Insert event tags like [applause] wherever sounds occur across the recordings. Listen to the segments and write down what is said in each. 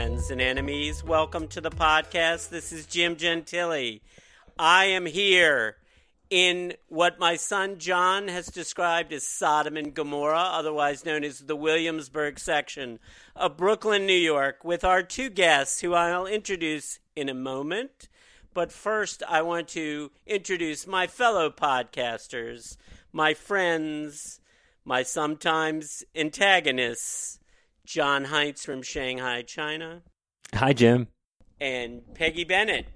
friends and enemies. Welcome to the podcast. This is Jim Gentili. I am here in what my son John has described as Sodom and Gomorrah, otherwise known as the Williamsburg section of Brooklyn, New York, with our two guests who I'll introduce in a moment. But first, I want to introduce my fellow podcasters, my friends, my sometimes antagonists, John Heinz from Shanghai, China, Hi, Jim. and Peggy Bennett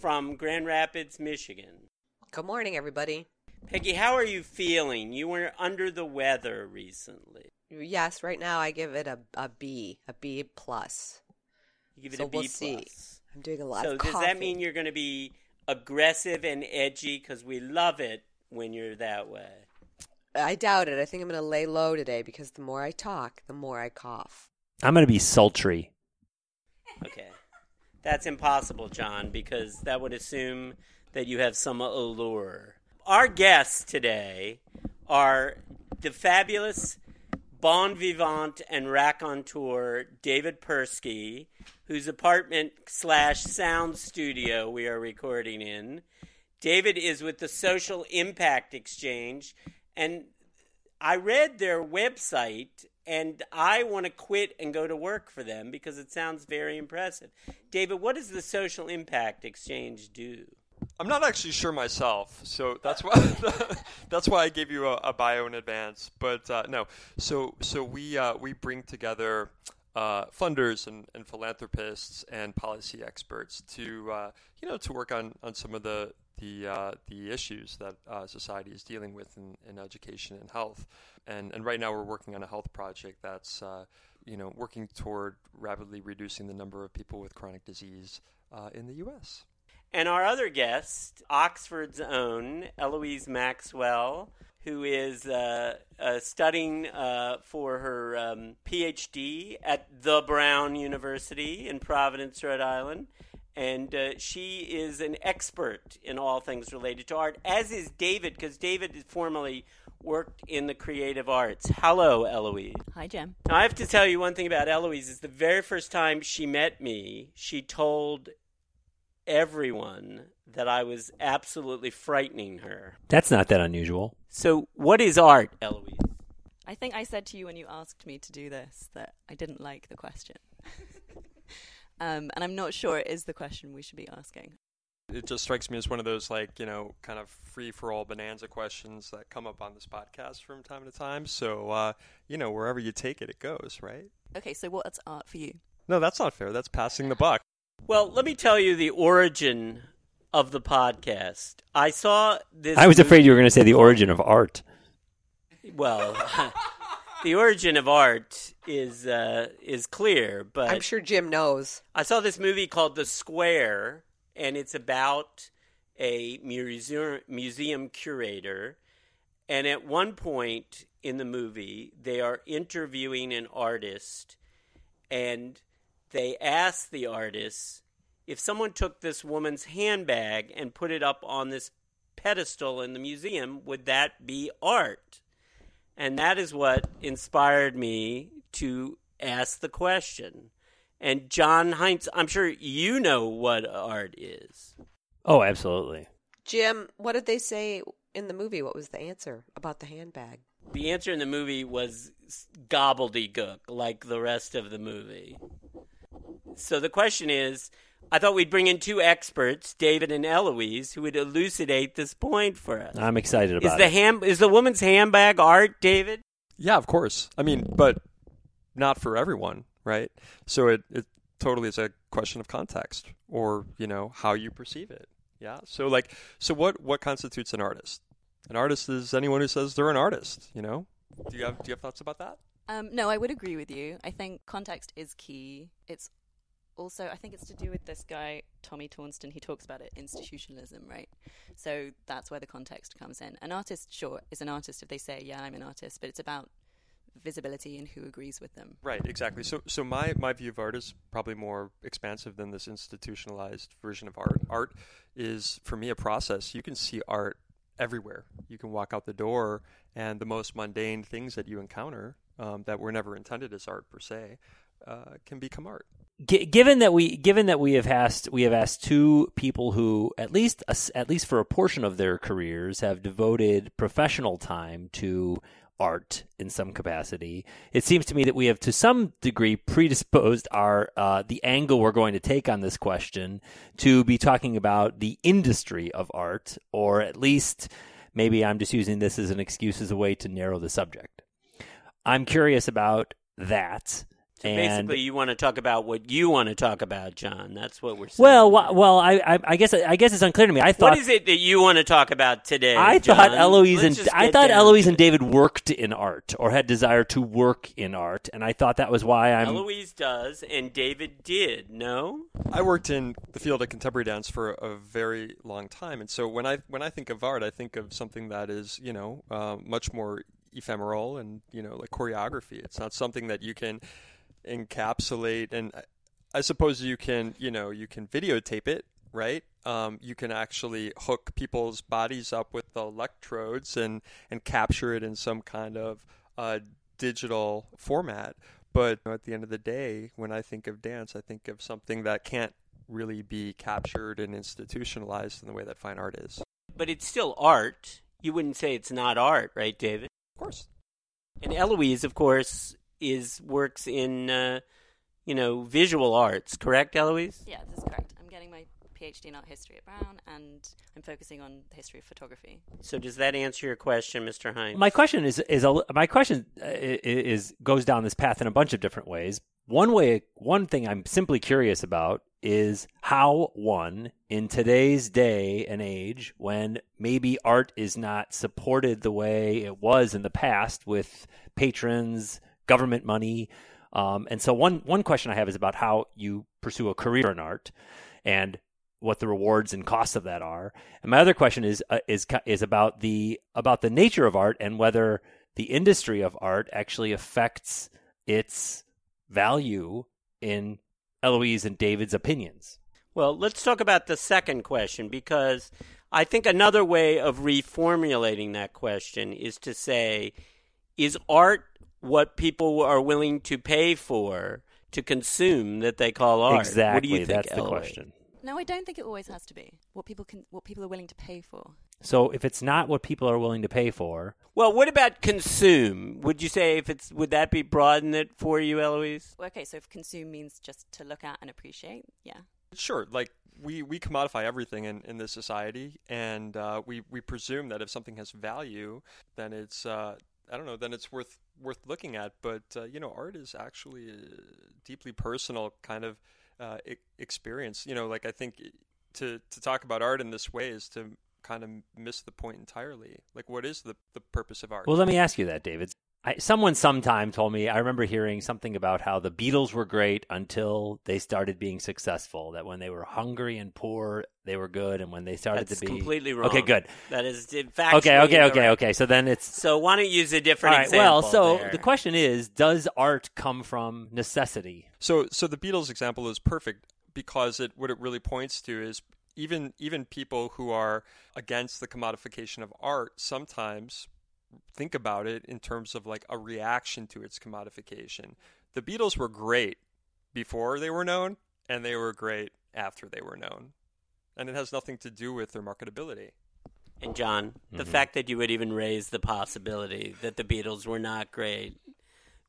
from Grand Rapids, Michigan. Good morning, everybody. Peggy, how are you feeling? You were under the weather recently. Yes, right now I give it a, a B, a B plus. You give it So a B we'll see. plus. I'm doing a lot So of does that mean you're going to be aggressive and edgy? Because we love it when you're that way. I doubt it. I think I'm going to lay low today because the more I talk, the more I cough. I'm going to be sultry. Okay. That's impossible, John, because that would assume that you have some allure. Our guests today are the fabulous bon vivant and raconteur David Persky, whose apartment slash sound studio we are recording in. David is with the Social Impact Exchange, and I read their website and I want to quit and go to work for them because it sounds very impressive. David, what does the Social Impact Exchange do? I'm not actually sure myself, so that's why [laughs] that's why I gave you a, a bio in advance. But uh, no, so so we uh, we bring together uh, funders and, and philanthropists and policy experts to uh, you know to work on, on some of the the uh, the issues that uh, society is dealing with in, in education and health. And and right now we're working on a health project that's uh, you know working toward rapidly reducing the number of people with chronic disease uh, in the U.S. And our other guest, Oxford's own Eloise Maxwell, who is uh, uh, studying uh, for her um, PhD at the Brown University in Providence, Rhode Island. And uh, she is an expert in all things related to art, as is David, because David has formerly worked in the creative arts. Hello, Eloise. Hi, Jim. Now, I have to tell you one thing about Eloise is the very first time she met me, she told everyone that I was absolutely frightening her. That's not that unusual. So, what is art, Eloise? I think I said to you when you asked me to do this that I didn't like the question. [laughs] um, and I'm not sure it is the question we should be asking. it just strikes me as one of those like you know kind of free for all bonanza questions that come up on this podcast from time to time so uh, you know wherever you take it it goes right Okay, so what's art for you? no that's not fair that's passing the buck Well, let me tell you the origin of the podcast. I saw this. I was movie- afraid you were going to say the origin of art. Well, [laughs] the origin of art is uh, is clear, but I'm sure Jim knows. I saw this movie called The Square, and it's about a museum museum curator. And at one point in the movie, they are interviewing an artist, and they ask the artist if someone took this woman's handbag and put it up on this pedestal in the museum, would that be art? And that is what inspired me to ask the question. And John Heinz, I'm sure you know what art is. Oh, absolutely. Jim, what did they say in the movie? What was the answer about the handbag? The answer in the movie was gobbledygook, like the rest of the movie. So the question is I thought we'd bring in two experts, David and Eloise, who would elucidate this point for us. I'm excited about Is about the it. ham is the woman's handbag art, David? yeah of course i mean but not for everyone right so it, it totally is a question of context or you know how you perceive it yeah so like so what what constitutes an artist an artist is anyone who says they're an artist you know do you have do you have thoughts about that Um, no, I would agree with you. I think context is key. It's also, I think it's to do with this guy, Tommy Tornston. He talks about it, institutionalism, right? So that's where the context comes in. An artist, sure, is an artist if they say, yeah, I'm an artist, but it's about visibility and who agrees with them. Right, exactly. So, so my, my view of art is probably more expansive than this institutionalized version of art. Art is, for me, a process. You can see art everywhere. You can walk out the door, and the most mundane things that you encounter um, that were never intended as art per se uh, can become art. G- given that we given that we have asked we have asked two people who at least at least for a portion of their careers have devoted professional time to art in some capacity. It seems to me that we have, to some degree, predisposed our uh, the angle we're going to take on this question to be talking about the industry of art, or at least maybe I'm just using this as an excuse as a way to narrow the subject. I'm curious about that. So and basically, you want to talk about what you want to talk about, John. That's what we're saying. well, well, I, I, I guess I guess it's unclear to me. I thought what is it that you want to talk about today? I John? thought Eloise Let's and I thought Eloise and. David worked in art or had desire to work in art, and I thought that was why I'm. Eloise does, and David did. No, I worked in the field of contemporary dance for a very long time, and so when I when I think of art, I think of something that is you know uh, much more ephemeral and you know like choreography. It's not something that you can encapsulate, and I- suppose you can you know you can videotape it, right? Um, you can actually hook people's bodies up with electrodes and and capture it in some kind of uh, digital format. But at the end of the day, when I think of dance, I think of something that can't really be captured and institutionalized in the way that fine art is. But it's still art. You wouldn't say it's not art, right, David? Of course. And Eloise, of course, is works in uh, you know visual arts. Correct, Eloise? Yeah, that's correct. I'm getting my PhD in art history at Brown, and I'm focusing on the history of photography. So does that answer your question, Mr. Heinz? My question is is a, my question uh, i- is goes down this path in a bunch of different ways. One way, one thing I'm simply curious about is how one in today's day and age, when maybe art is not supported the way it was in the past with patrons, government money, um, and so one one question I have is about how you pursue a career in art, and what the rewards and costs of that are. And my other question is uh, is is about the about the nature of art and whether the industry of art actually affects its value in Eloise and David's opinions. Well, let's talk about the second question because I think another way of reformulating that question is to say, is art what people are willing to pay for to consume that they call art? Exactly, What do you think, that's the question. No, I don't think it always has to be what people can, what people are willing to pay for. So if it's not what people are willing to pay for, Well, what about consume? Would you say if it's would that be broaden it for you, Eloise? Okay, so if consume means just to look at and appreciate, yeah. Sure, like we, we commodify everything in, in this society, and uh, we, we presume that if something has value, then it's uh, I don't know, then it's worth worth looking at. But uh, you know, art is actually a deeply personal kind of uh, e- experience. You know, like I think to to talk about art in this way is to kind of miss the point entirely. Like, what is the the purpose of art? well, let me ask you that, David. I, someone sometime told me I remember hearing something about how the Beatles were great until they started being successful. That when they were hungry and poor, they were good, and when they started That's to be completely wrong. Okay, good. That is in fact Okay, okay, okay, okay. So then it's So why don't you use a different all right. example? Well, so there? the question is, does art come from necessity? So so the Beatles example is perfect because it what it really points to is even even people who are against the commodification of art sometimes think about it in terms of like a reaction to its commodification. The Beatles were great before they were known and they were great after they were known. And it has nothing to do with their marketability. And John, the Mm-hmm. fact that you would even raise the possibility that the Beatles were not great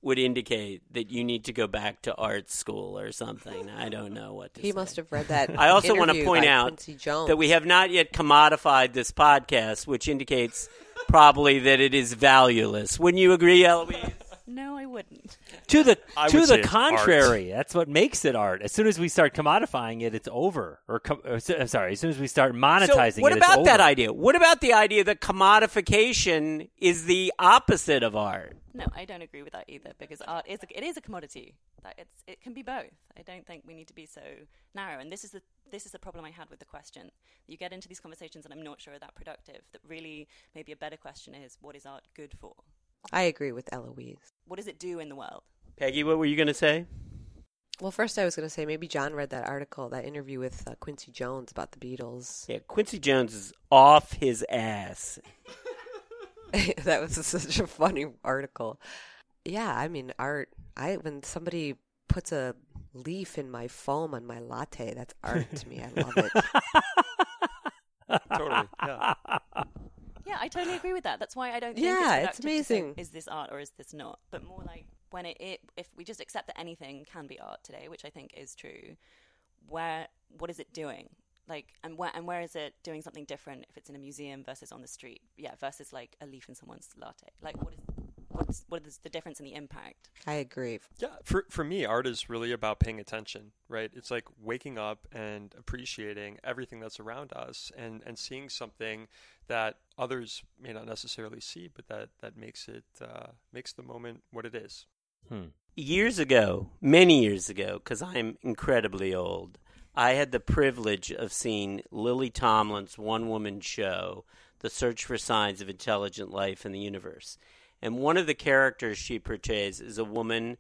would indicate that you need to go back to art school or something. I don't know what to He say. must have read that. [laughs] I also want to point out that we have not yet commodified this podcast, which indicates probably that it is valueless. Wouldn't you agree, Eloise? No, I wouldn't. To the [laughs] I to the it's contrary, that's what makes it art. As soon as we start commodifying it, it's over. Or, com- or s- I'm sorry, as soon as we start monetizing so what it, it's about that idea? What about the idea that commodification is the opposite of art? No, I don't agree with that either because art is a, it is a commodity. That it's it can be both. I don't think we need to be so narrow. And this is the this is the problem I had with the question. You get into these conversations and I'm not sure that productive. That really maybe a better question is what is art good for? I agree with Eloise. What does it do in the world? Peggy, what were you going to say? Well, first I was going to say maybe John read that article, that interview with uh, Quincy Jones about the Beatles. Yeah, Quincy Jones is off his ass. [laughs] that was [laughs] such a funny article. Yeah, I mean, art. I when somebody puts a leaf in my foam on my latte. That's art to me. I love it. [laughs] totally. Yeah. I totally agree with that. That's why I don't think Yeah, it's, it's productive to say, amazing. is this art or is this not? But more like when it, it if we just accept that anything can be art today, which I think is true, where what is it doing? Like and where and where is it doing something different if it's in a museum versus on the street? Yeah, versus like a leaf in someone's latte. Like what is what's what is the difference in the impact? I agree. Yeah, for for me, art is really about paying attention, right? It's like waking up and appreciating everything that's around us, and and seeing something that others may not necessarily see, but that that makes it uh, makes the moment what it is. Hmm. years ago, many years ago, because I'm incredibly old, I had the privilege of seeing Lily Tomlin's one woman show, The Search for Signs of Intelligent Life in the Universe. And one of the characters she portrays is a woman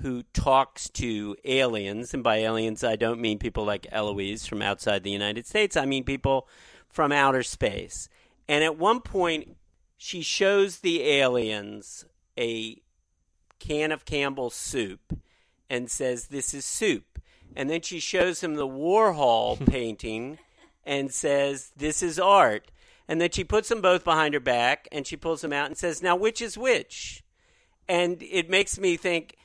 who talks to aliens. And by aliens, I don't mean people like Eloise from outside the United States, I mean people from outer space. And at one point, she shows the aliens a can of Campbell's soup and says, This is soup. And then she shows him the Warhol [laughs] painting and says, This is art. And then she puts them both behind her back and she pulls them out and says, Now, which is which? And it makes me think,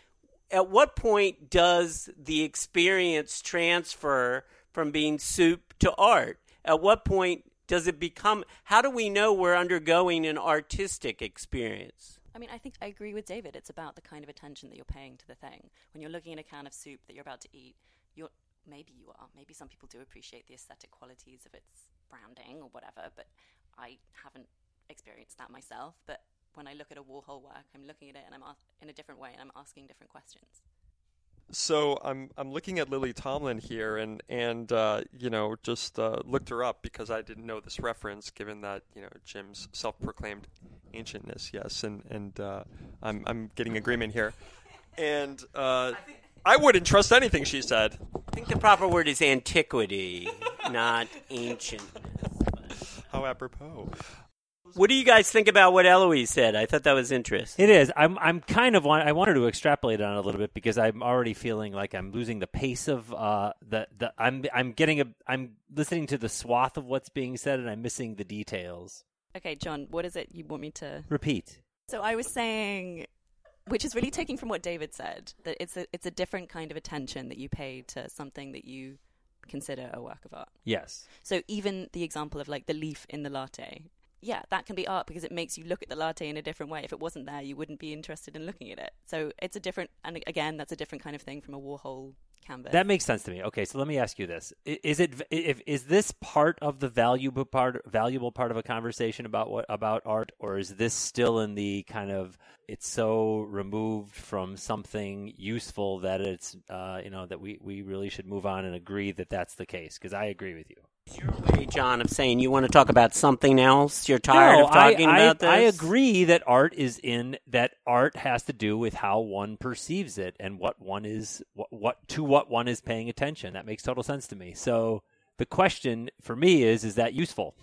at what point does the experience transfer from being soup to art? At what point does it become, how do we know we're undergoing an artistic experience? I mean, I think I agree with David. It's about the kind of attention that you're paying to the thing. When you're looking at a can of soup that you're about to eat, you're maybe you are. Maybe some people do appreciate the aesthetic qualities of its branding or whatever, but I haven't experienced that myself. But when I look at a Warhol work, I'm looking at it and I'm ask- in a different way and I'm asking different questions. So I'm I'm looking at Lily Tomlin here, and and uh, you know just uh, looked her up because I didn't know this reference, given that you know Jim's self-proclaimed ancientness. Yes, and and uh, I'm I'm getting agreement here, and uh, I wouldn't trust anything she said. I think the proper word is antiquity, not ancient. How apropos. What do you guys think about what Eloise said? I thought that was interesting. It is. I'm. I'm kind of. Want, I wanted to extrapolate on it a little bit because I'm already feeling like I'm losing the pace of uh, the. The. I'm. I'm getting a. I'm listening to the swath of what's being said, and I'm missing the details. Okay, John, what is it you want me to Repeat. So I was saying, which is really taking from what David said, that it's a it's a different kind of attention that you pay to something that you consider a work of art. Yes. So even the example of like the leaf in the latte, yeah, that can be art because it makes you look at the latte in a different way. If it wasn't there, you wouldn't be interested in looking at it. So it's a different, and again, that's a different kind of thing from a Warhol canvas. That makes sense to me. Okay, so let me ask you this: Is it if is this part of the valuable part valuable part of a conversation about what about art, or is this still in the kind of it's so removed from something useful that it's uh, you know that we we really should move on and agree that that's the case? Because I agree with you. Your way, John, of saying you want to talk about something else. You're tired no, of talking I, about I, this. I agree that art is in that art has to do with how one perceives it and what one is what, what to what one is paying attention. That makes total sense to me. So the question for me is is that useful?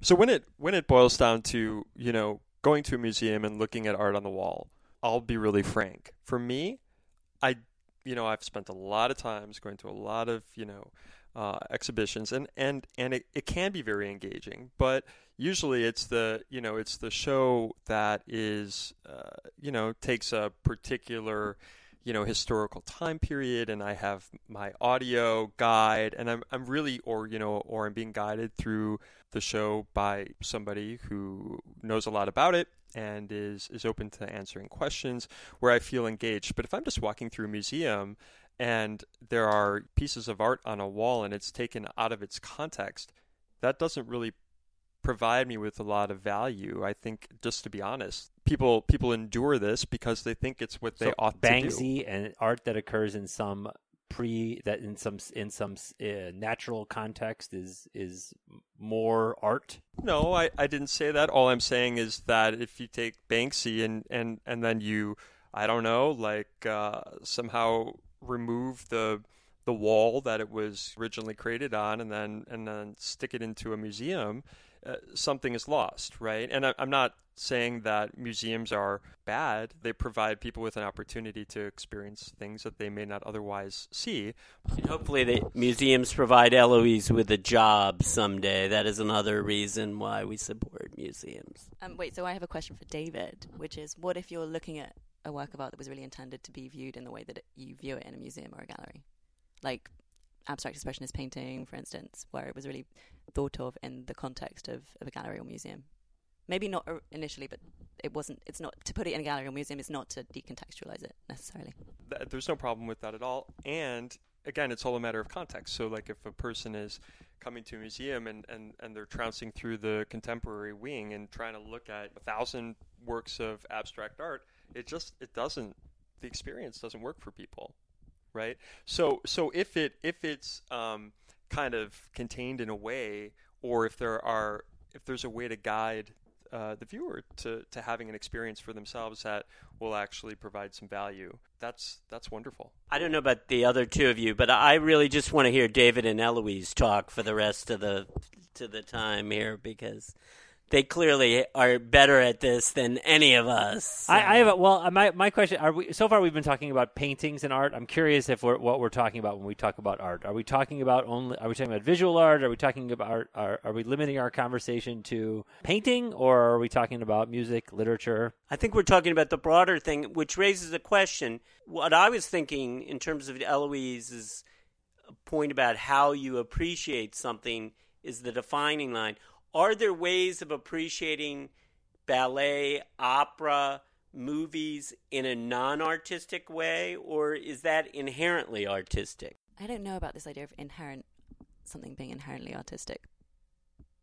So when it when it boils down to you know going to a museum and looking at art on the wall, I'll be really frank. For me, I you know I've spent a lot of times going to a lot of you know uh, exhibitions and and and it, it can be very engaging, but usually it's the you know it's the show that is uh, you know takes a particular you know historical time period and I have my audio guide and I'm I'm really or you know or I'm being guided through the show by somebody who knows a lot about it and is is open to answering questions where I feel engaged. But if I'm just walking through a museum and there are pieces of art on a wall and it's taken out of its context that doesn't really provide me with a lot of value. I think, just to be honest, people people endure this because they think it's what they So ought to do. Banksy and art that occurs in some pre that in some in some uh, natural context is is more art. No, I, I didn't say that. All I'm saying is that if you take Banksy and, and, and then you, I don't know, like uh, somehow remove the the wall that it was originally created on, and then and then stick it into a museum, uh, something is lost, right? And I, I'm not saying that museums are bad. They provide people with an opportunity to experience things that they may not otherwise see. And hopefully, the museums provide Eloise with a job someday. That is another reason why we support museums. Um, wait, so I have a question for David, which is what if you're looking at a work of art that was really intended to be viewed in the way that it, you view it in a museum or a gallery? Like abstract expressionist painting, for instance, where it was really thought of in the context of, of a gallery or museum. Maybe not initially, but it wasn't. It's not to put it in a gallery or museum. It's not to decontextualize it necessarily. There's no problem with that at all. And again, it's all a matter of context. So, like, if a person is coming to a museum and, and, and they're trouncing through the contemporary wing and trying to look at a thousand works of abstract art, it just it doesn't the experience doesn't work for people, right? So so if it if it's um, kind of contained in a way, or if there are if there's a way to guide uh, the viewer to, to having an experience for themselves that will actually provide some value. That's that's wonderful. I don't know about the other two of you, but I really just want to hear David and Eloise talk for the rest of the to the time here because they clearly are better at this than any of us. I, I have a, well, uh, my my question are we so far we've been talking about paintings and art. I'm curious if we're what we're talking about when we talk about art. Are we talking about only are we talking about visual art? Are we talking about art, are, are we limiting our conversation to painting or are we talking about music, literature? I think we're talking about the broader thing, which raises a question. What I was thinking in terms of Eloise's point about how you appreciate something is the defining line. Are there ways of appreciating ballet, opera, movies in a non artistic way, or is that inherently artistic? I don't know about this idea of inherent something being inherently artistic.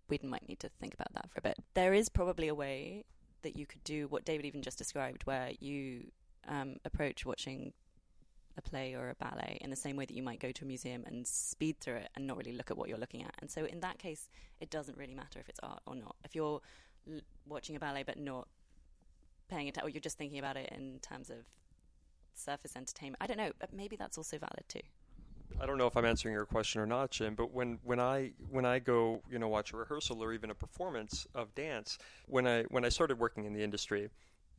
We might need to think about that for a bit. There is probably a way that you could do what David even just described, where you um, approach watching a play or a ballet in the same way that you might go to a museum and speed through it and not really look at what you're looking at. And so, in that case, it doesn't really matter if it's art or not. If you're l- watching a ballet but not paying attention, or you're just thinking about it in terms of surface entertainment, I don't know. But maybe that's also valid too. I don't know if I'm answering your question or not, Jim, but when, when I when I go you know watch a rehearsal or even a performance of dance, when I when I started working in the industry,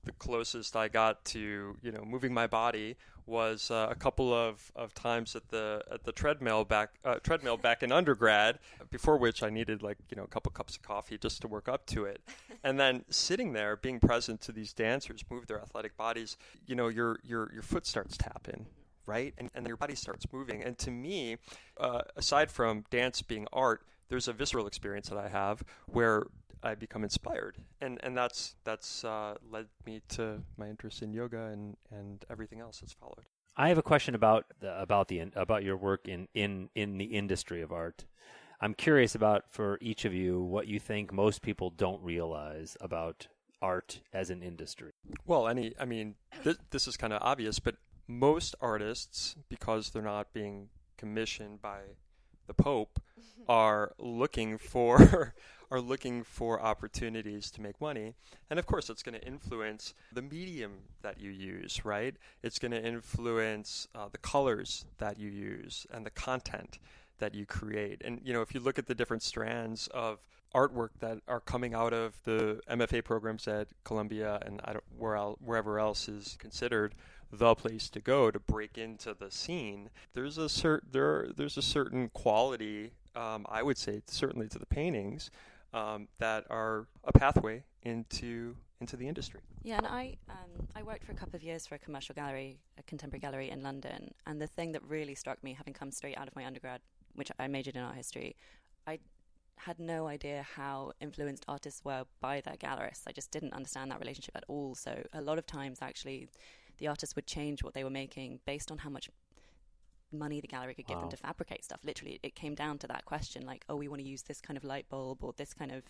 the closest I got to you know moving my body was uh, a couple of, of times at the at the treadmill back uh, treadmill back in undergrad. Before which I needed like you know a couple cups of coffee just to work up to it, [laughs] and then sitting there being present to these dancers move their athletic bodies. You know your your your foot starts tapping right? And, and your body starts moving. And to me, uh, aside from dance being art, there's a visceral experience that I have where I become inspired, and and that's that's uh, led me to my interest in yoga and and everything else that's followed. I have a question about the, about the about your work in, in in the industry of art. I'm curious about for each of you what you think most people don't realize about art as an industry. Well, any, I mean, th- this is kind of obvious, but most artists, because they're not being commissioned by the Pope, [laughs] are looking for are looking for opportunities to make money, and of course, it's going to influence the medium that you use, right? It's going to influence uh, the colors that you use and the content that you create. And you know, if you look at the different strands of artwork that are coming out of the MFA programs at Columbia and where wherever else is considered the place to go to break into the scene, there's a cer- there there's a certain quality. Um, I would say certainly to the paintings um, that are a pathway into into the industry. Yeah, and I um, I worked for a couple of years for a commercial gallery, a contemporary gallery in London, and the thing that really struck me, having come straight out of my undergrad, which I majored in art history, I had no idea how influenced artists were by their gallerists. I just didn't understand that relationship at all. So a lot of times, actually, the artists would change what they were making based on how much money the gallery could give Wow. them to fabricate stuff. Literally, it came down to that question, like, oh, we want to use this kind of light bulb or this kind of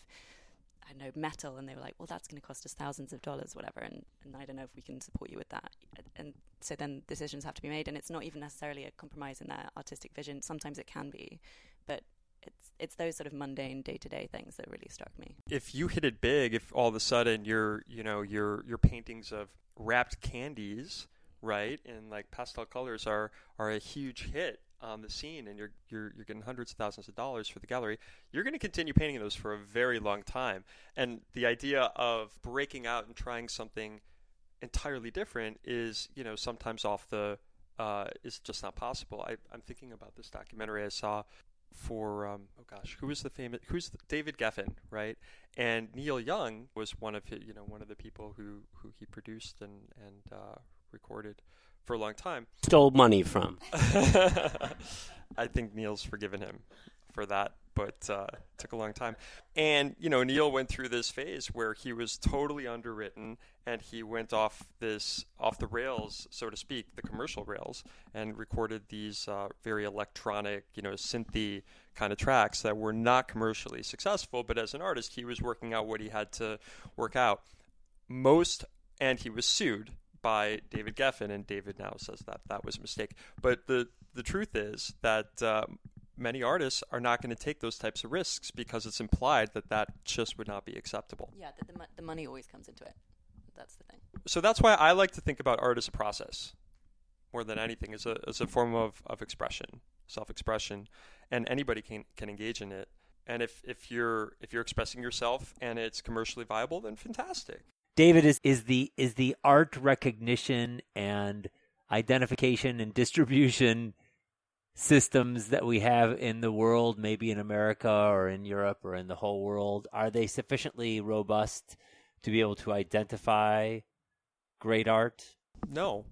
I don't know, metal, and they were like, well, that's going to cost us thousands of dollars, whatever, and, and I don't know if we can support you with that. And so then decisions have to be made, and it's not even necessarily a compromise in their artistic vision. Sometimes it can be, but it's it's those sort of mundane day to day things that really struck me. if you hit it big, if all of a sudden your you know your your paintings of wrapped candies, right, and like pastel colors are are a huge hit, on the scene and you're you're you're getting hundreds of thousands of dollars for the gallery, you're going to continue painting those for a very long time. And the idea of breaking out and trying something entirely different is, you know, sometimes off the uh, is just not possible. I, I'm thinking about this documentary I saw for um, oh gosh, who was the famous? Who's the, David Geffen, right? And Neil Young was one of his, you know one of the people who who he produced and and uh, recorded for a long time. [laughs] Stole money from. I think Neil's forgiven him for that, but uh, took a long time. And you know, Neil went through this phase where he was totally underwritten, and he went off this off the rails, so to speak, the commercial rails, and recorded these uh, very electronic, you know, synthy kind of tracks that were not commercially successful. But as an artist, he was working out what he had to work out. Most, and he was sued by David Geffen, and David now says that that was a mistake. But the the truth is that um, many artists are not going to take those types of risks because it's implied that that just would not be acceptable. Yeah, the, the, the money always comes into it. That's the thing. So that's why I like to think about art as a process more than anything, as a as a form of, of expression, self expression, and anybody can can engage in it. And if, if you're if you're expressing yourself and it's commercially viable, then fantastic. David is is the is the art recognition and identification and distribution systems that we have in the world, maybe in America or in Europe or in the whole world, are they sufficiently robust to be able to identify great art? No.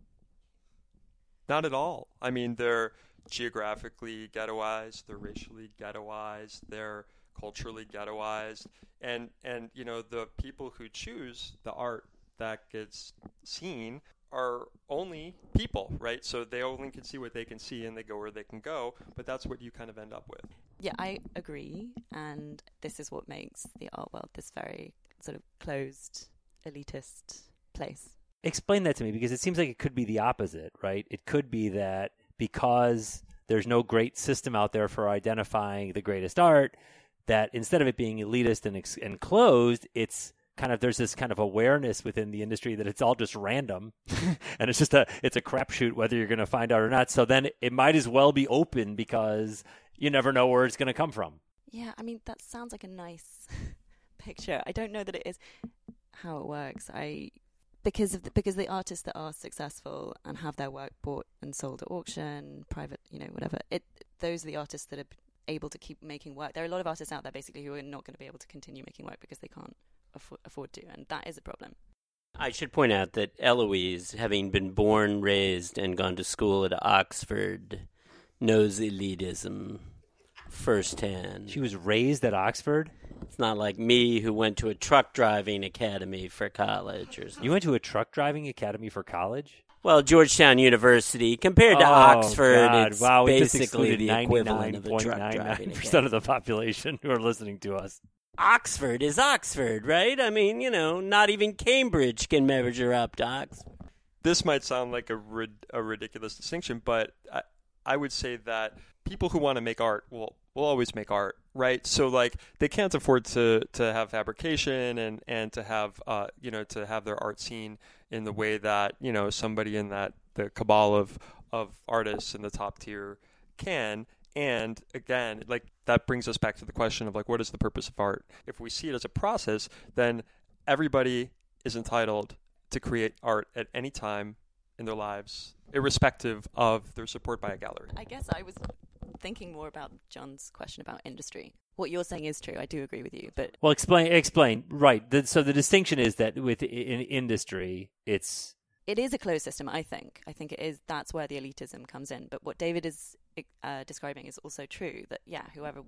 Not at all. I mean, they're geographically ghettoized, they're racially ghettoized, they're culturally ghettoized, and and you know the people who choose the art that gets seen are only people, right? So they only can see what they can see and they go where they can go, but that's what you kind of end up with. Yeah, I agree. And this is what makes the art world this very sort of closed, elitist place. Explain that to me because it seems like it could be the opposite, right? It could be that because there's no great system out there for identifying the greatest art, that instead of it being elitist and, ex- and closed, it's kind of there's this kind of awareness within the industry that it's all just random [laughs] [laughs] and it's just a it's a crapshoot whether you're going to find out or not so then it might as well be open because you never know where it's going to come from Yeah, I mean that sounds like a nice [laughs] picture. I don't know that it is how it works. I because of the, because the artists that are successful and have their work bought and sold at auction, private, you know, whatever. It those are the artists that are able to keep making work. There are a lot of artists out there basically who are not going to be able to continue making work because they can't afford, afford to, and that is a problem. I should point out that Eloise, having been born, raised, and gone to school at Oxford, knows elitism firsthand. she was raised at oxford It's not like me who went to a truck driving academy for college or something. you went to a truck driving academy for college Well, Georgetown University compared to Oh, Oxford, God. it's wow, we basically excluded the equivalent of a truck driving 99.99% of the population who are listening to us. Oxford is Oxford, right? I mean, you know, not even Cambridge can measure up to Oxford. This might sound like a, rid- a ridiculous distinction, but I, I would say that people who want to make art will will always make art, right? So like they can't afford to to have fabrication and and to have uh you know to have their art seen in the way that you know somebody in that the cabal of of artists in the top tier can. And again, like that brings us back to the question of like what is the purpose of art? If we see it as a process, then everybody is entitled to create art at any time in their lives, irrespective of their support by a gallery. I guess I was thinking more about John's question about industry. What you're saying is true. I do agree with you, but Well, explain. Explain. Right. The, so the distinction is that with in industry, it's it is a closed system. I think. I think it is. That's where the elitism comes in. But what David is uh, describing is also true. That yeah, whoever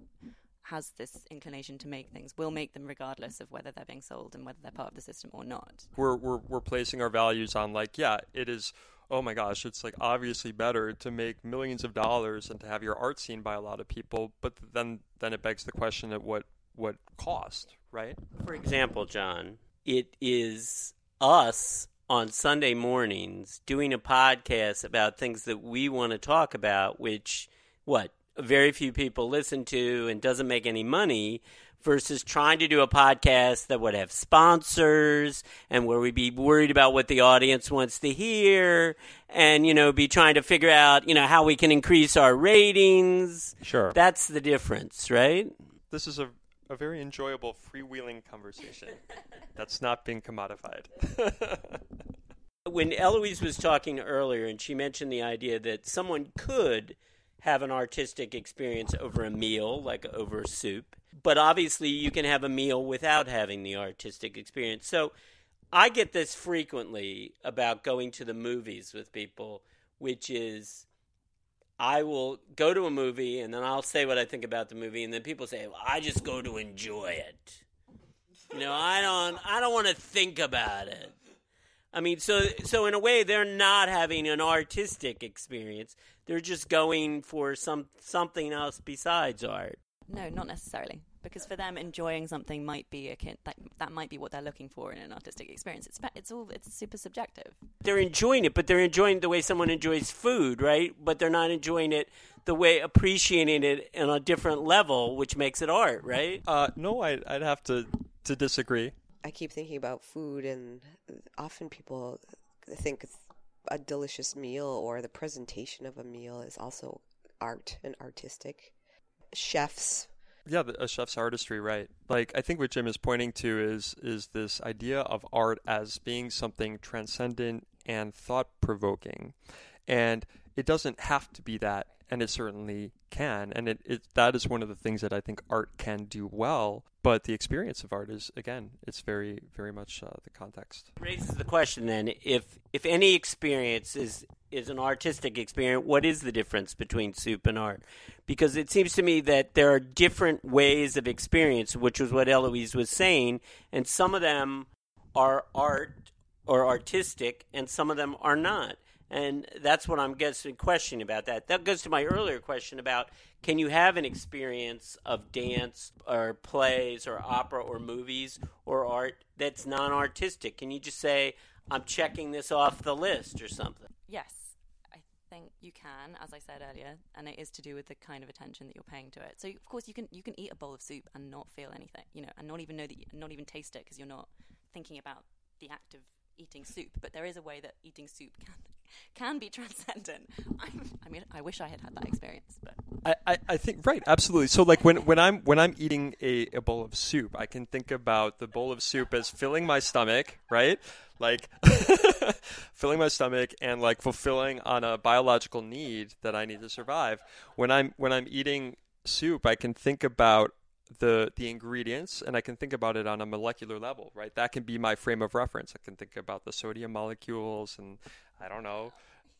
has this inclination to make things will make them regardless of whether they're being sold and whether they're part of the system or not. We're we're we're placing our values on like yeah, it is. Oh my gosh, it's like obviously better to make millions of dollars and to have your art seen by a lot of people. But then then it begs the question at what what cost, right? For example, John, it is us on Sunday mornings doing a podcast about things that we want to talk about, which, what, very few people listen to and doesn't make any money versus trying to do a podcast that would have sponsors and where we'd be worried about what the audience wants to hear and you know be trying to figure out you know how we can increase our ratings Sure. that's the difference right This is a, a very enjoyable freewheeling conversation [laughs] that's not being commodified. [laughs] when Eloise was talking earlier and she mentioned the idea that someone could have an artistic experience over a meal, like over soup, but obviously you can have a meal without having the artistic experience. So I get this frequently about going to the movies with people, which is I will go to a movie and then I'll say what I think about the movie, and then people say, well, "I just go to enjoy it." You know, I don't, I don't want to think about it. I mean, so so in a way, they're not having an artistic experience. They're just going for some something else besides art. No, not necessarily. Because for them, enjoying something might be akin that that might be what they're looking for in an artistic experience. It's it's all it's super subjective. They're enjoying it, but they're enjoying it the way someone enjoys food, right? But they're not enjoying it the way appreciating it on a different level, which makes it art, right? uh, no, I'd, I'd have to, to disagree. I keep thinking about food, and often people think a delicious meal or the presentation of a meal is also art and artistic. Chefs, Yeah, a chef's artistry, right? Like I think what Jim is pointing to is is this idea of art as being something transcendent and thought provoking, and it doesn't have to be that, and it certainly can, and it, it that is one of the things that I think art can do well. But the experience of art is again, it's very very much uh, the context. it raises the question then if if any experience is is an artistic experience what is the difference between soup and art because it seems to me that there are different ways of experience which was what eloise was saying and some of them are art or artistic and some of them are not and that's what i'm guessing questioning about that that goes to my earlier question about can you have an experience of dance or plays or opera or movies or art that's non-artistic can you just say i'm checking this off the list or something Yes, I think you can, as I said earlier, and it is to do with the kind of attention that you're paying to it. So of course you can you can eat a bowl of soup and not feel anything, you know, and not even know that, you, not even taste it because you're not thinking about the act of eating soup. But there is a way that eating soup can can be [laughs] transcendent. I, I mean, I wish I had had that experience, but I, I, I think right, absolutely. So like when, when I'm when I'm eating a, a bowl of soup, I can think about the bowl of soup as filling my stomach, right? Like [laughs] filling my stomach and like fulfilling on a biological need that I need to survive. When I'm when I'm eating soup, I can think about the the ingredients and I can think about it on a molecular level, right? That can be my frame of reference. I can think about the sodium molecules and I don't know,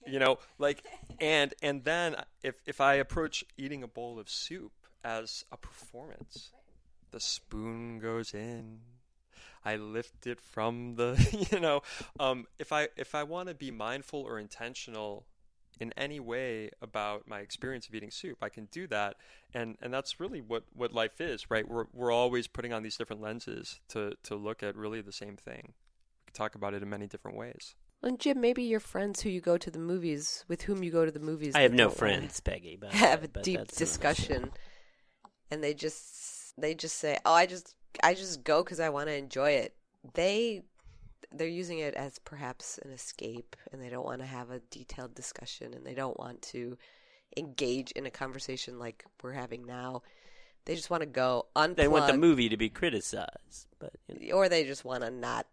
you know, like and and then if if I approach eating a bowl of soup as a performance, the spoon goes in. I lift it from the, [laughs] you know, um, if I if I want to be mindful or intentional in any way about my experience of eating soup, I can do that, and and that's really what what life is, right? We're we're always putting on these different lenses to to look at really the same thing. We can talk about it in many different ways. And Jim, maybe your friends who you go to the movies, with whom you go to the movies, i have no friends peggy but [laughs] Have a but deep discussion, and they just they just say, "Oh, I just I just go because I want to enjoy it." They they're using it as perhaps an escape, and they don't want to have a detailed discussion, and they don't want to engage in a conversation like we're having now. They just want to go unplug, they want the movie to be criticized but you know. or they just want to not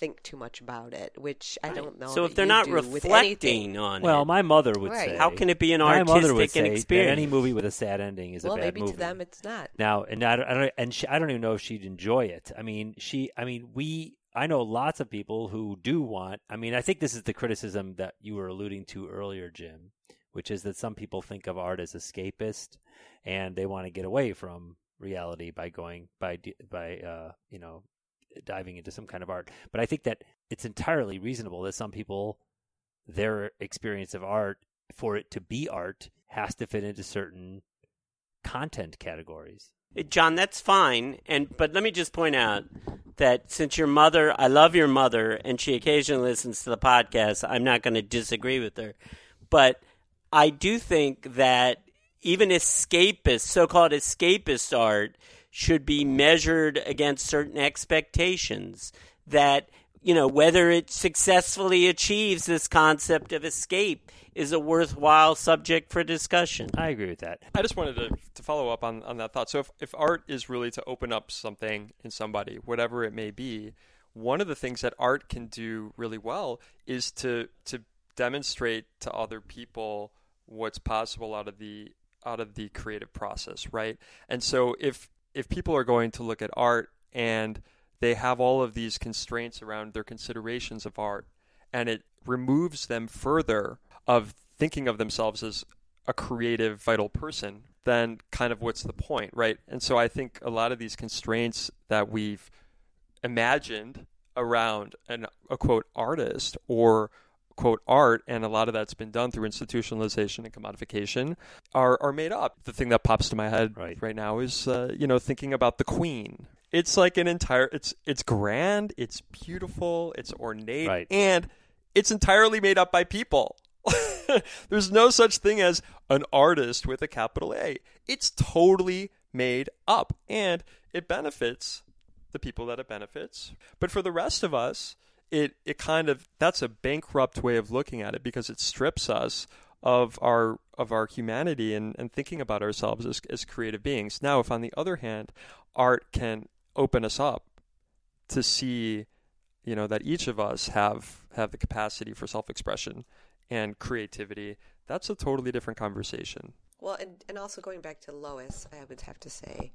think too much about it, which I don't know. so if they're not reflecting on Well, it my mother would Right. say. how can it be an my mother would artistic say that experience any movie with a sad ending is well, a bad maybe movie. to them it's not. Now, and I don't, I don't and she, I don't even know if she'd enjoy it. I mean, she, I mean, we, I know lots of people who do want. I mean, I think this is the criticism that you were alluding to earlier, Jim, which is that some people think of art as escapist, and they want to get away from reality by going by d- by uh, you know diving into some kind of art. But I think that it's entirely reasonable that some people their experience of art for it to be art has to fit into certain content categories. John, that's fine. And but let me just point out that since your mother, I love your mother, and she occasionally listens to the podcast, I'm not going to disagree with her. But I do think that even escapist, so-called escapist art, should be measured against certain expectations that you know whether it successfully achieves this concept of escape is a worthwhile subject for discussion. I agree with that. I just wanted to, to follow up on, on that thought. So, if, if art is really to open up something in somebody, whatever it may be, one of the things that art can do really well is to to demonstrate to other people what's possible out of the out of the creative process, right? And so, if if people are going to look at art and they have all of these constraints around their considerations of art, and it removes them further of thinking of themselves as a creative, vital person, then kind of what's the point, right? And so I think a lot of these constraints that we've imagined around an, a quote artist or quote art, and a lot of that's been done through institutionalization and commodification, are are made up. The thing that pops to my head Right. right, now is uh, you know thinking about the Queen. It's like an entire. It's it's grand. It's beautiful. It's ornate, Right. and it's entirely made up by people. [laughs] There's no such thing as an artist with a capital A. It's totally made up, and it benefits the people that it benefits. But for the rest of us, it it kind of that's a bankrupt way of looking at it because it strips us of our of our humanity and, and thinking about ourselves as, as creative beings. Now, if on the other hand, art can open us up to see, you know, that each of us have have the capacity for self expression and creativity, that's a totally different conversation. Well, and, and also going back to Lois, I would have to say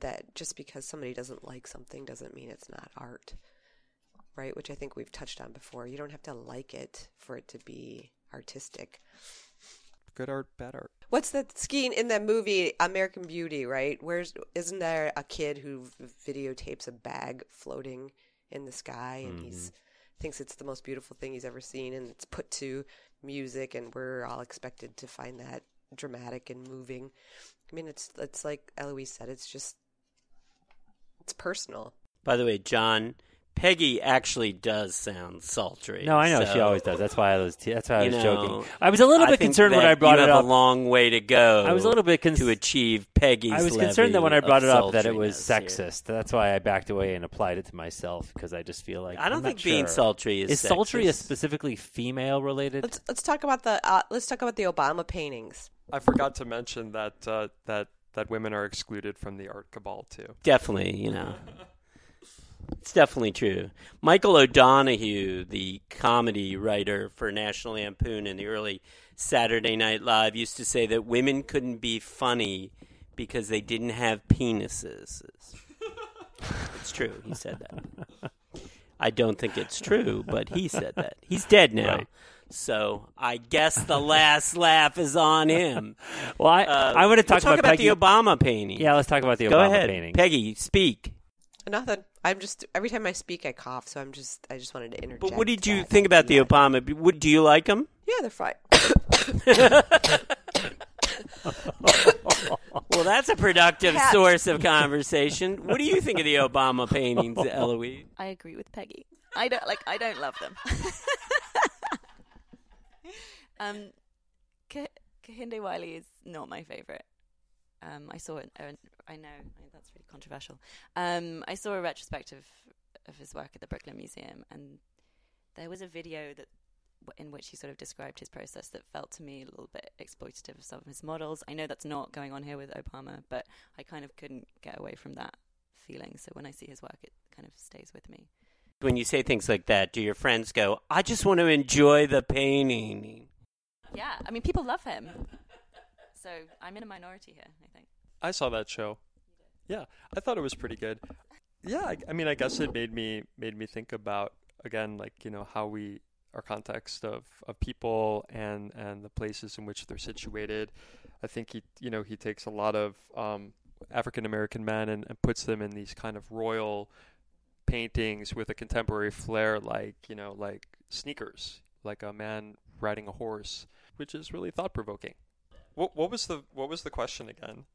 that just because somebody doesn't like something doesn't mean it's not art, right? Which I think we've touched on before. You don't have to like it for it to be artistic. Good art, bad art. What's that skiing in that movie American Beauty, right? Where's isn't there a kid who videotapes a bag floating in the sky and he's mm-hmm. thinks it's the most beautiful thing he's ever seen and it's put to music and we're all expected to find that dramatic and moving. I mean it's it's like Eloise said it's just it's personal. By the way, John, Peggy actually does sound sultry. No, I know she always does. That's why I was. That's why I was know, joking. I was a little I bit concerned when I brought you it have up. a long way to go. I was a little bit con- to achieve Peggy's. I was concerned that when I brought it up that it was sultriness here. sexist. That's why I backed away and applied it to myself because I just feel like I don't I'm think not being sure. sultry is is sultry a specifically female related. Let's let's talk about the uh, let's talk about the Obama paintings. I forgot to mention that uh, that that women are excluded from the art cabal too. definitely, you know. It's definitely true. Michael O'Donoghue, the comedy writer for National Lampoon in the early Saturday Night Live, used to say that women couldn't be funny because they didn't have penises. [laughs] It's true. He said that. I don't think it's true, but he said that. He's dead now. Right. So I guess the last laugh is on him. well, I, Uh, I want to talk we'll talk about, the Obama painting. yeah, let's talk about the Go Obama ahead, painting. Peggy. Speak. Nothing. I'm just every time I speak I cough, so I'm just I just wanted to interject. But what did you that. think about the Obama? Would do you like them? Yeah, they're fine. [laughs] [laughs] Well, that's a productive Cat. source of conversation. What do you think of the Obama paintings, [laughs] Eloise? I agree with Peggy. I don't like. I don't love them. um, K- Kehinde Wiley is not my favorite. Um, I saw an, uh, I know I, that's really controversial. Um, I saw a retrospective of his work at the Brooklyn Museum, and there was a video that in which he sort of described his process that felt to me a little bit exploitative of some of his models. I know that's not going on here with Obama, but I kind of couldn't get away from that feeling. So when I see his work, it kind of stays with me. When you say things like that, do your friends go, "I just want to enjoy the painting"? Yeah, I mean, people love him. So I'm in a minority here, I think. I saw that show. Yeah, I thought it was pretty good. Yeah, I, I mean, I guess it made me made me think about again, like you know, how we our context of, of people and and the places in which they're situated. I think he you know he takes a lot of um, African American men and, and puts them in these kind of royal paintings with a contemporary flair, like you know, like sneakers, like a man riding a horse, which is really thought provoking. What what was the what was the question again?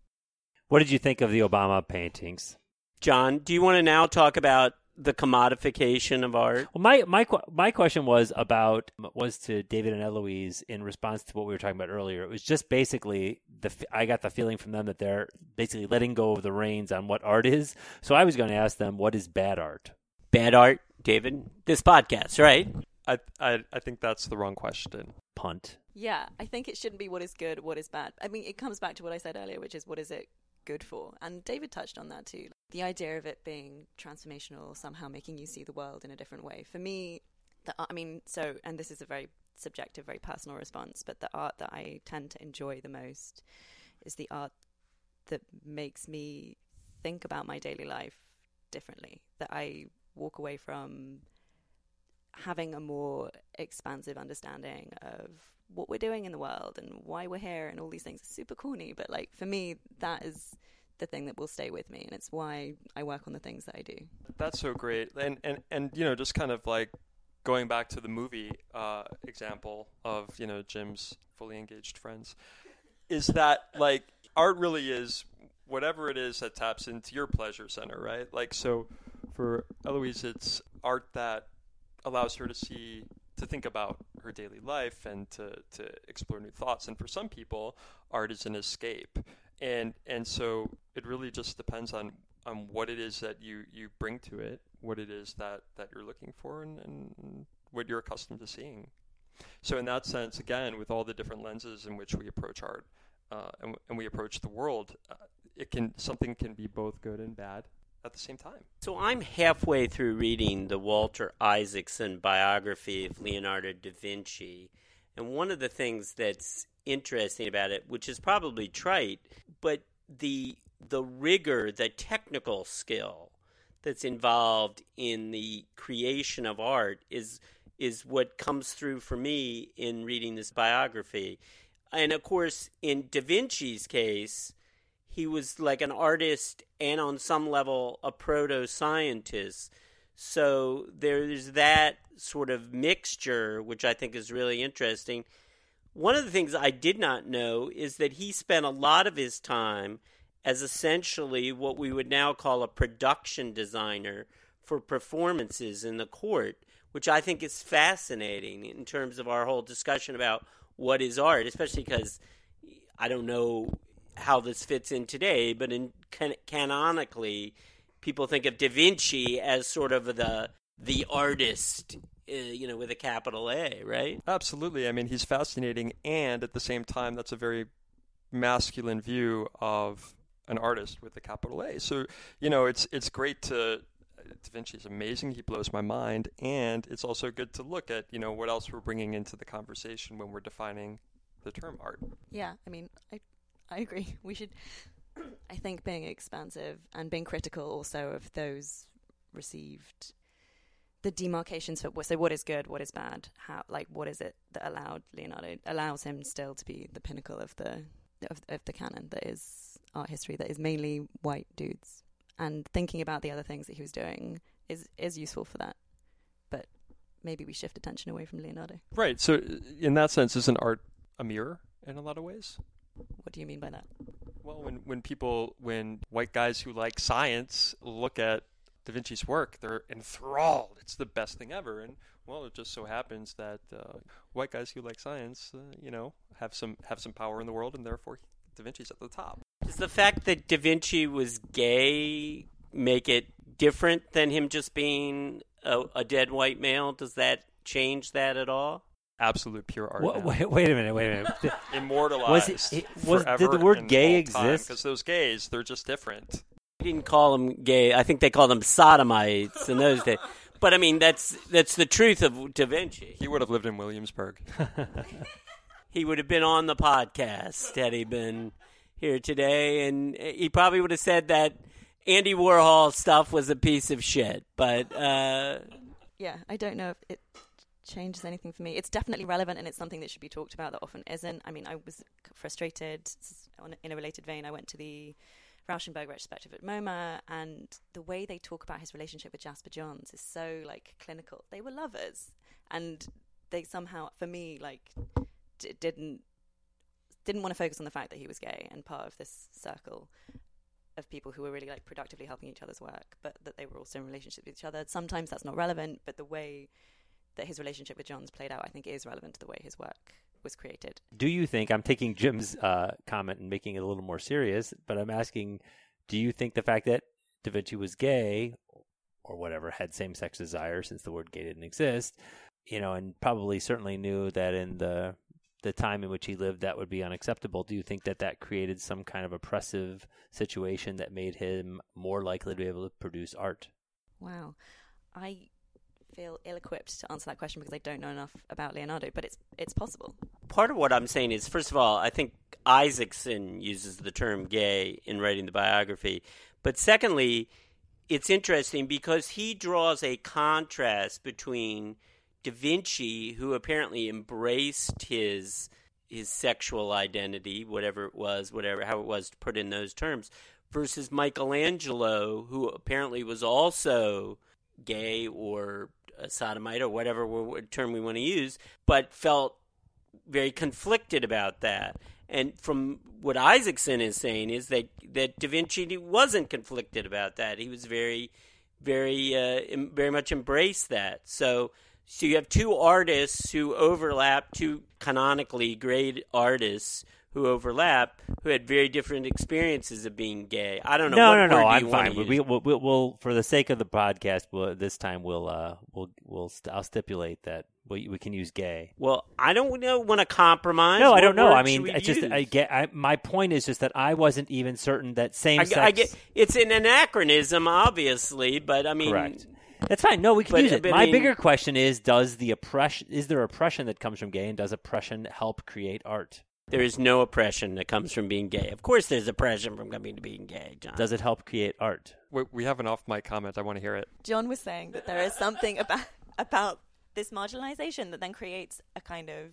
What did you think of the Obama paintings? John, do you want to now talk about the commodification of art? Well, my my my question was about was to David and Eloise in response to what we were talking about earlier. It was just basically the f- I got the feeling from them that they're basically letting go of the reins on what art is. So I was going to ask them what is bad art. Bad art, David. This podcast, right? I, I I think that's the wrong question. Punt. Yeah, I think it shouldn't be what is good, what is bad. I mean, it comes back to what I said earlier, which is what is it good for? And David touched on that too. The idea of it being transformational, somehow making you see the world in a different way. For me, the I mean, so, and this is a very subjective, very personal response, but the art that I tend to enjoy the most is the art that makes me think about my daily life differently, that I walk away from having a more expansive understanding of what we're doing in the world and why we're here and all these things. It's super corny, but like for me, that is the thing that will stay with me, and it's why I work on the things that I do. That's so great, and and and you know, just kind of like going back to the movie uh, example of you know Jim's fully engaged friends, is that like art really is whatever it is that taps into your pleasure center, right? Like so, for Eloise, it's art that allows her to see to think about her daily life and to, to explore new thoughts. And for some people, art is an escape. And and so it really just depends on, on what it is that you, you bring to it, what it is that, that you're looking for and, and what you're accustomed to seeing. So in that sense, again, with all the different lenses in which we approach art uh, and, and we approach the world, uh, it can something can be both good and bad at the same time. So I'm halfway through reading the Walter Isaacson biography of Leonardo da Vinci, and one of the things that's interesting about it, which is probably trite, but the the rigor, the technical skill that's involved in the creation of art is is what comes through for me in reading this biography. And of course, in Da Vinci's case, he was like an artist and on some level a proto scientist. So there's that sort of mixture, which I think is really interesting. One of the things I did not know is that he spent a lot of his time as essentially what we would now call a production designer for performances in the court, which I think is fascinating in terms of our whole discussion about what is art, especially because I don't know how this fits in today, but in can- canonically, people think of Da Vinci as sort of the the artist, uh, you know, with a capital A, right? Absolutely. I mean, he's fascinating, and at the same time, that's a very masculine view of an artist with a capital A. So, you know, it's it's great to Da Vinci is amazing. He blows my mind, and it's also good to look at you know what else we're bringing into the conversation when we're defining the term art. Yeah, I mean, I I agree. We should. I think being expansive and being critical also of those received the demarcations for so what is good, what is bad, how like what is it that allowed Leonardo allows him still to be the pinnacle of the of, of the canon that is art history that is mainly white dudes, and thinking about the other things that he was doing is is useful for that, but maybe we shift attention away from Leonardo. Right. So, in that sense, isn't art a mirror in a lot of ways? What do you mean by that? Well, when when people when white guys who like science look at Da Vinci's work, they're enthralled. It's the best thing ever. And well, it just so happens that uh, white guys who like science, uh, you know, have some have some power in the world, and therefore Da Vinci's at the top. Does the fact that Da Vinci was gay make it different than him just being a, a dead white male? Does that change that at all? Absolute pure art. Wha- wait, wait a minute. Wait a minute. [laughs] Immortalized. Was it- it- was- did the word gay exist? Because those gays, they're just different. They didn't call them gay. I think they called them sodomites in those days. But I mean, that's that's the truth of Da Vinci. He would have lived in Williamsburg. [laughs] [laughs] He would have been on the podcast had he been here today, and he probably would have said that Andy Warhol stuff was a piece of shit. But uh, yeah, I don't know if it changes anything for me. It's definitely relevant and it's something that should be talked about that often isn't. I mean, I was frustrated on- in a related vein. I went to the Rauschenberg retrospective at MoMA, and the way they talk about his relationship with Jasper Johns is so like clinical. They were lovers, and they somehow, for me, like d- didn't didn't want to focus on the fact that he was gay and part of this circle of people who were really like productively helping each other's work, but that they were also in relationship with each other. Sometimes that's not relevant, but the way that his relationship with Johns played out, I think, is relevant to the way his work was created. Do you think I'm taking Jim's uh, comment and making it a little more serious? But I'm asking, do you think the fact that Da Vinci was gay or whatever had same-sex desire, since the word gay didn't exist, you know, and probably certainly knew that in the the time in which he lived that would be unacceptable. Do you think that that created some kind of oppressive situation that made him more likely to be able to produce art? Wow. I feel ill-equipped to answer that question because I don't know enough about Leonardo, but it's it's possible. Part of what I'm saying is, first of all, I think Isaacson uses the term gay in writing the biography. But secondly, it's interesting because he draws a contrast between Da Vinci, who apparently embraced his his sexual identity, whatever it was, whatever how it was to put in those terms, versus Michelangelo, who apparently was also gay or a sodomite or whatever term we want to use, but felt very conflicted about that. And from what Isaacson is saying is that that Da Vinci wasn't conflicted about that. He was very, very, uh, very much embraced that. So, so you have two artists who overlap, two canonically great artists who overlap, who had very different experiences of being gay. I don't know. No, what no, no. I'm fine. We, we'll, we'll, we'll, for the sake of the podcast, we'll, this time we'll, uh, we'll, we'll, st- I'll stipulate that we, we can use gay. Well, I don't know. Want to compromise? No, I don't know. I mean, it's just? I get. I, my point is just that I wasn't even certain that same I, sex. I get it's an anachronism, obviously, but I mean, Correct. That's fine. No, we can But- use it. but My mean- bigger question is: Does the oppression is there oppression that comes from gay, and does oppression help create art? There is no oppression that comes from being gay. Of course, there's oppression from coming to being gay, John. Does it help create art? We, we have an off mic comment. I want to hear it. John was saying that there is something [laughs] about about this marginalization that then creates a kind of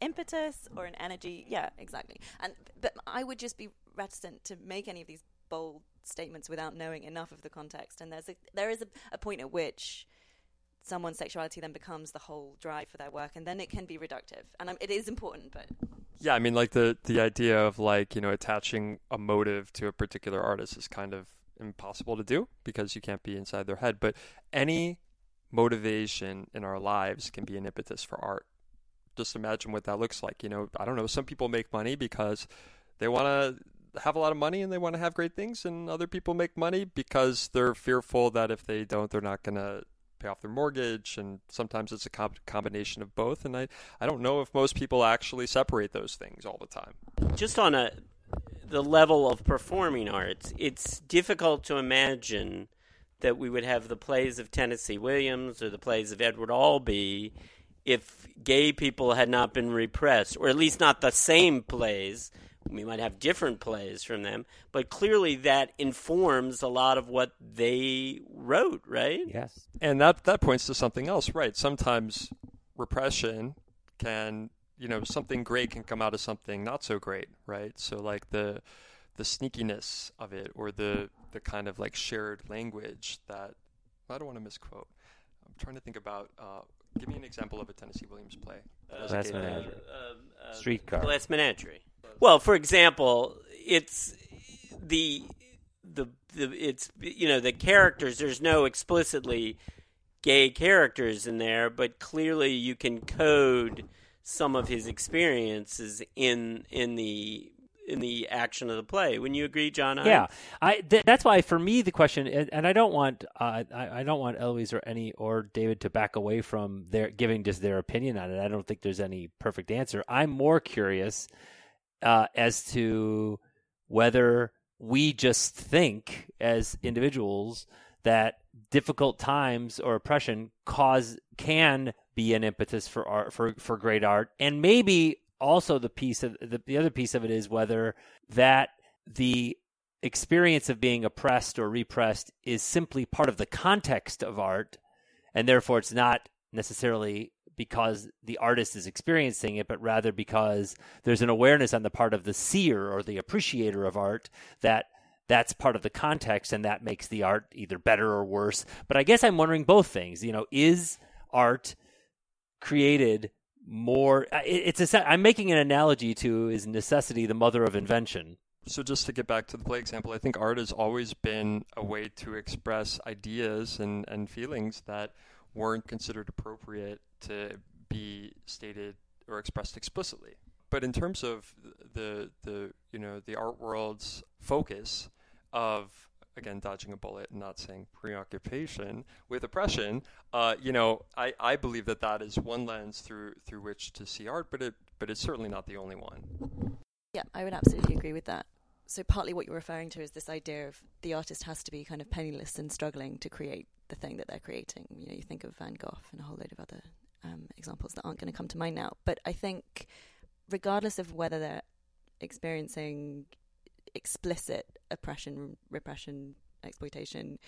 impetus or an energy. Yeah, exactly. And but I would just be reticent to make any of these bold statements without knowing enough of the context. And there's a there is a, a point at which someone's sexuality then becomes the whole drive for their work, and then it can be reductive. And um, it is important, but Yeah, I mean, like the the idea of like you know attaching a motive to a particular artist is kind of impossible to do because you can't be inside their head. But any motivation in our lives can be an impetus for art. Just imagine what that looks like. You know, I don't know. Some people make money because they want to have a lot of money and they want to have great things, and other people make money because they're fearful that if they don't, they're not going to pay off their mortgage and sometimes it's a com- combination of both and I, I don't know if most people actually separate those things all the time Just on a the level of performing arts, it's difficult to imagine that we would have the plays of Tennessee Williams or the plays of Edward Albee if gay people had not been repressed, or at least not the same plays. We might have different plays from them, but clearly that informs a lot of what they wrote, right? Yes. and that that points to something else right sometimes repression can you know something great can come out of something not so great right so like the the sneakiness of it or the the kind of like shared language that I don't want to misquote I'm trying to think about uh, give me an example of a Tennessee Williams play that has Glass Menagerie. element. Uh, uh, Streetcar. Glass Menagerie. Well, for example, it's the the the it's you know the characters. There's no explicitly gay characters in there, but clearly you can code some of his experiences in in the in the action of the play. Wouldn't you agree, John? I- Yeah, I. Th- that's why for me the question, and, and I don't want, uh, I, I don't want Eloise or any or David to back away from their giving just their opinion on it. I don't think there's any perfect answer. I'm more curious uh, as to whether we just think as individuals that difficult times or oppression cause can be an impetus for art for for great art. And maybe also the piece of the, the other piece of it is whether that the experience of being oppressed or repressed is simply part of the context of art and therefore it's not necessarily because the artist is experiencing it but rather because there's an awareness on the part of the seer or the appreciator of art that that's part of the context and that makes the art either better or worse. But i guess i'm wondering both things you know is art created more it- it's a i'm making an analogy to is necessity the mother of invention. So just to get back to the play example, I think art has always been a way to express ideas and, and feelings that weren't considered appropriate to be stated or expressed explicitly. But in terms of the the you know the art world's focus of again dodging a bullet and not saying preoccupation with oppression, uh, you know I, I believe that that is one lens through through which to see art, but it but it's certainly not the only one. Yeah, I would absolutely agree with that. So partly what you're referring to is this idea of the artist has to be kind of penniless and struggling to create the thing that they're creating. You know, you think of Van Gogh and a whole load of other um, examples that aren't going to come to mind now. But I think, regardless of whether they're experiencing explicit oppression, repression, exploitation,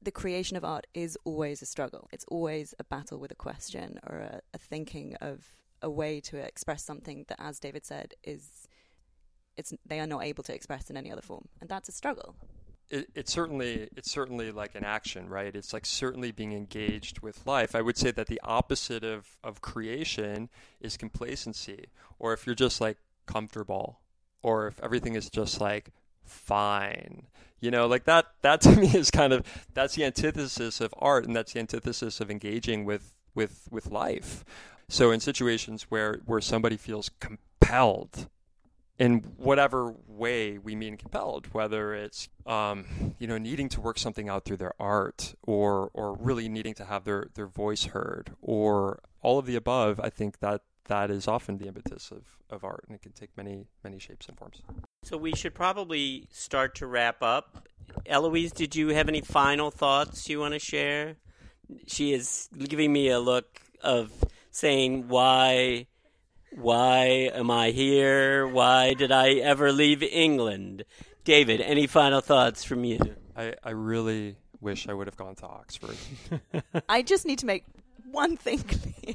the creation of art is always a struggle. It's always a battle with a question or a, a thinking of a way to express something that, as David said, is it's they are not able to express in any other form, and that's a struggle. It, it's certainly it's certainly like an action, right? It's like certainly being engaged with life. I would say that the opposite of of creation is complacency, or if you're just like comfortable, or if everything is just like fine. You know, like that that to [laughs] me is kind of that's the antithesis of art and that's the antithesis of engaging with with with life. So in situations where where somebody feels compelled in whatever way we mean compelled, whether it's um, you know needing to work something out through their art, or or really needing to have their their voice heard, or all of the above, I think that that is often the impetus of, of art, and it can take many many shapes and forms. So we should probably start to wrap up. Eloise, did you have any final thoughts you want to share? She is giving me a look of saying why why am I here? Why did I ever leave England? David, any final thoughts from you? I, I really wish I would have gone to Oxford. [laughs] I just need to make one thing clear.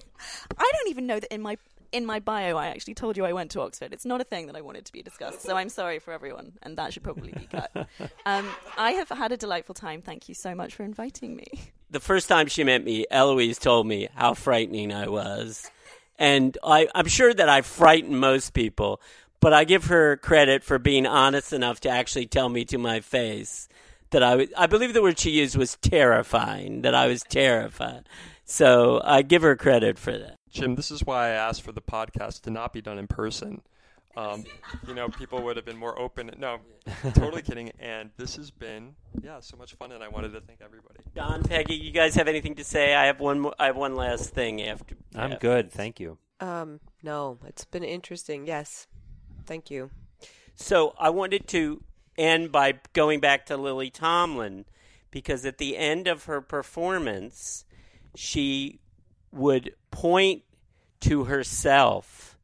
I don't even know that in my in my bio I actually told you I went to Oxford. It's not a thing that I wanted to be discussed, so I'm sorry for everyone, and that should probably be cut. [laughs] Um, I have had a delightful time. Thank you so much for inviting me. The first time she met me, Eloise told me how frightening I was. And I, I'm sure that I frighten most people, but I give her credit for being honest enough to actually tell me to my face that I was, I believe the word she used was terrifying, that I was terrified. So I give her credit for that. Jim, this is why I asked for the podcast to not be done in person. Um, you know, people would have been more open. No, [laughs] totally kidding. And this has been, yeah, so much fun, and I wanted to thank everybody. John, Peggy, you guys have anything to say? I have one. More, I have one last thing after. I'm after. good, thank you. Um, no, it's been interesting. Yes, thank you. So I wanted to end by going back to Lily Tomlin because at the end of her performance, she would point to herself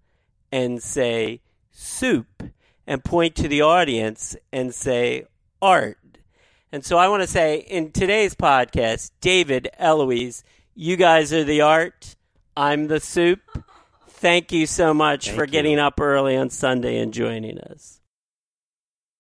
and say soup and point to the audience and say art. And so I want to say in today's podcast, David, Eloise, you guys are the art. I'm the soup. Thank you so much Thank for you. getting up early on Sunday and joining us.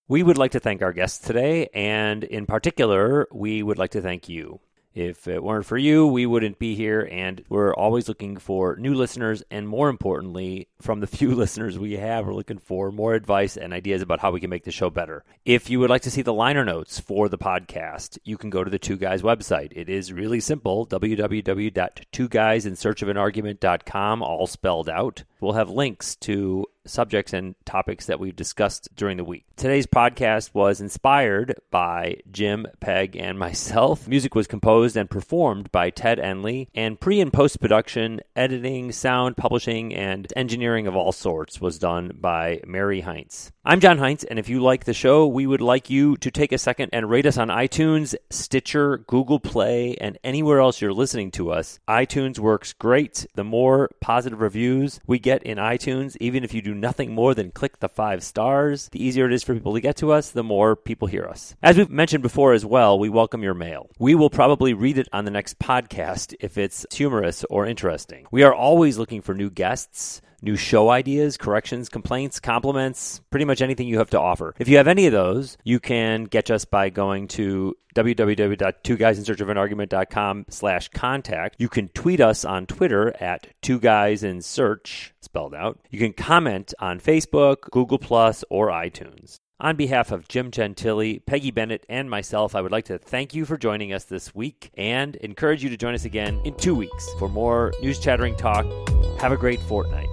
We would like to thank our guests today, and in particular, we would like to thank you. If it weren't for you, we wouldn't be here, and we're always looking for new listeners, and more importantly, from the [laughs] few listeners we have, we're looking for more advice and ideas about how we can make the show better. If you would like to see the liner notes for the podcast, you can go to the Two Guys website. It is really simple www.twoguysinsearchofanargument.com, all spelled out. We'll have links to subjects and topics that we've discussed during the week. Today's podcast was inspired by Jim, Peg, and myself. Music was composed and performed by Ted Enley, and pre and post production, editing, sound, publishing, and engineering of all sorts was done by Mary Heinz. I'm John Heinz, and if you like the show, we would like you to take a second and rate us on iTunes, Stitcher, Google Play, and anywhere else you're listening to us. iTunes works great. The more positive reviews we get in iTunes, even if you do nothing more than click the five stars, the easier it is for people to get to us, the more people hear us. As we've mentioned before as well, we welcome your mail. We will probably read it on the next podcast if it's humorous or interesting. We are always looking for new guests new show ideas, corrections, complaints, compliments, pretty much anything you have to offer. If you have any of those, you can get us by going to www.twoguysinsearchofanargument.com slash contact. You can tweet us on Twitter at two guys in search, spelled out. You can comment on Facebook, Google Plus, or iTunes. On behalf of Jim Gentili, Peggy Bennett, and myself, I would like to thank you for joining us this week and encourage you to join us again in two weeks for more news chattering talk. Have a great fortnight.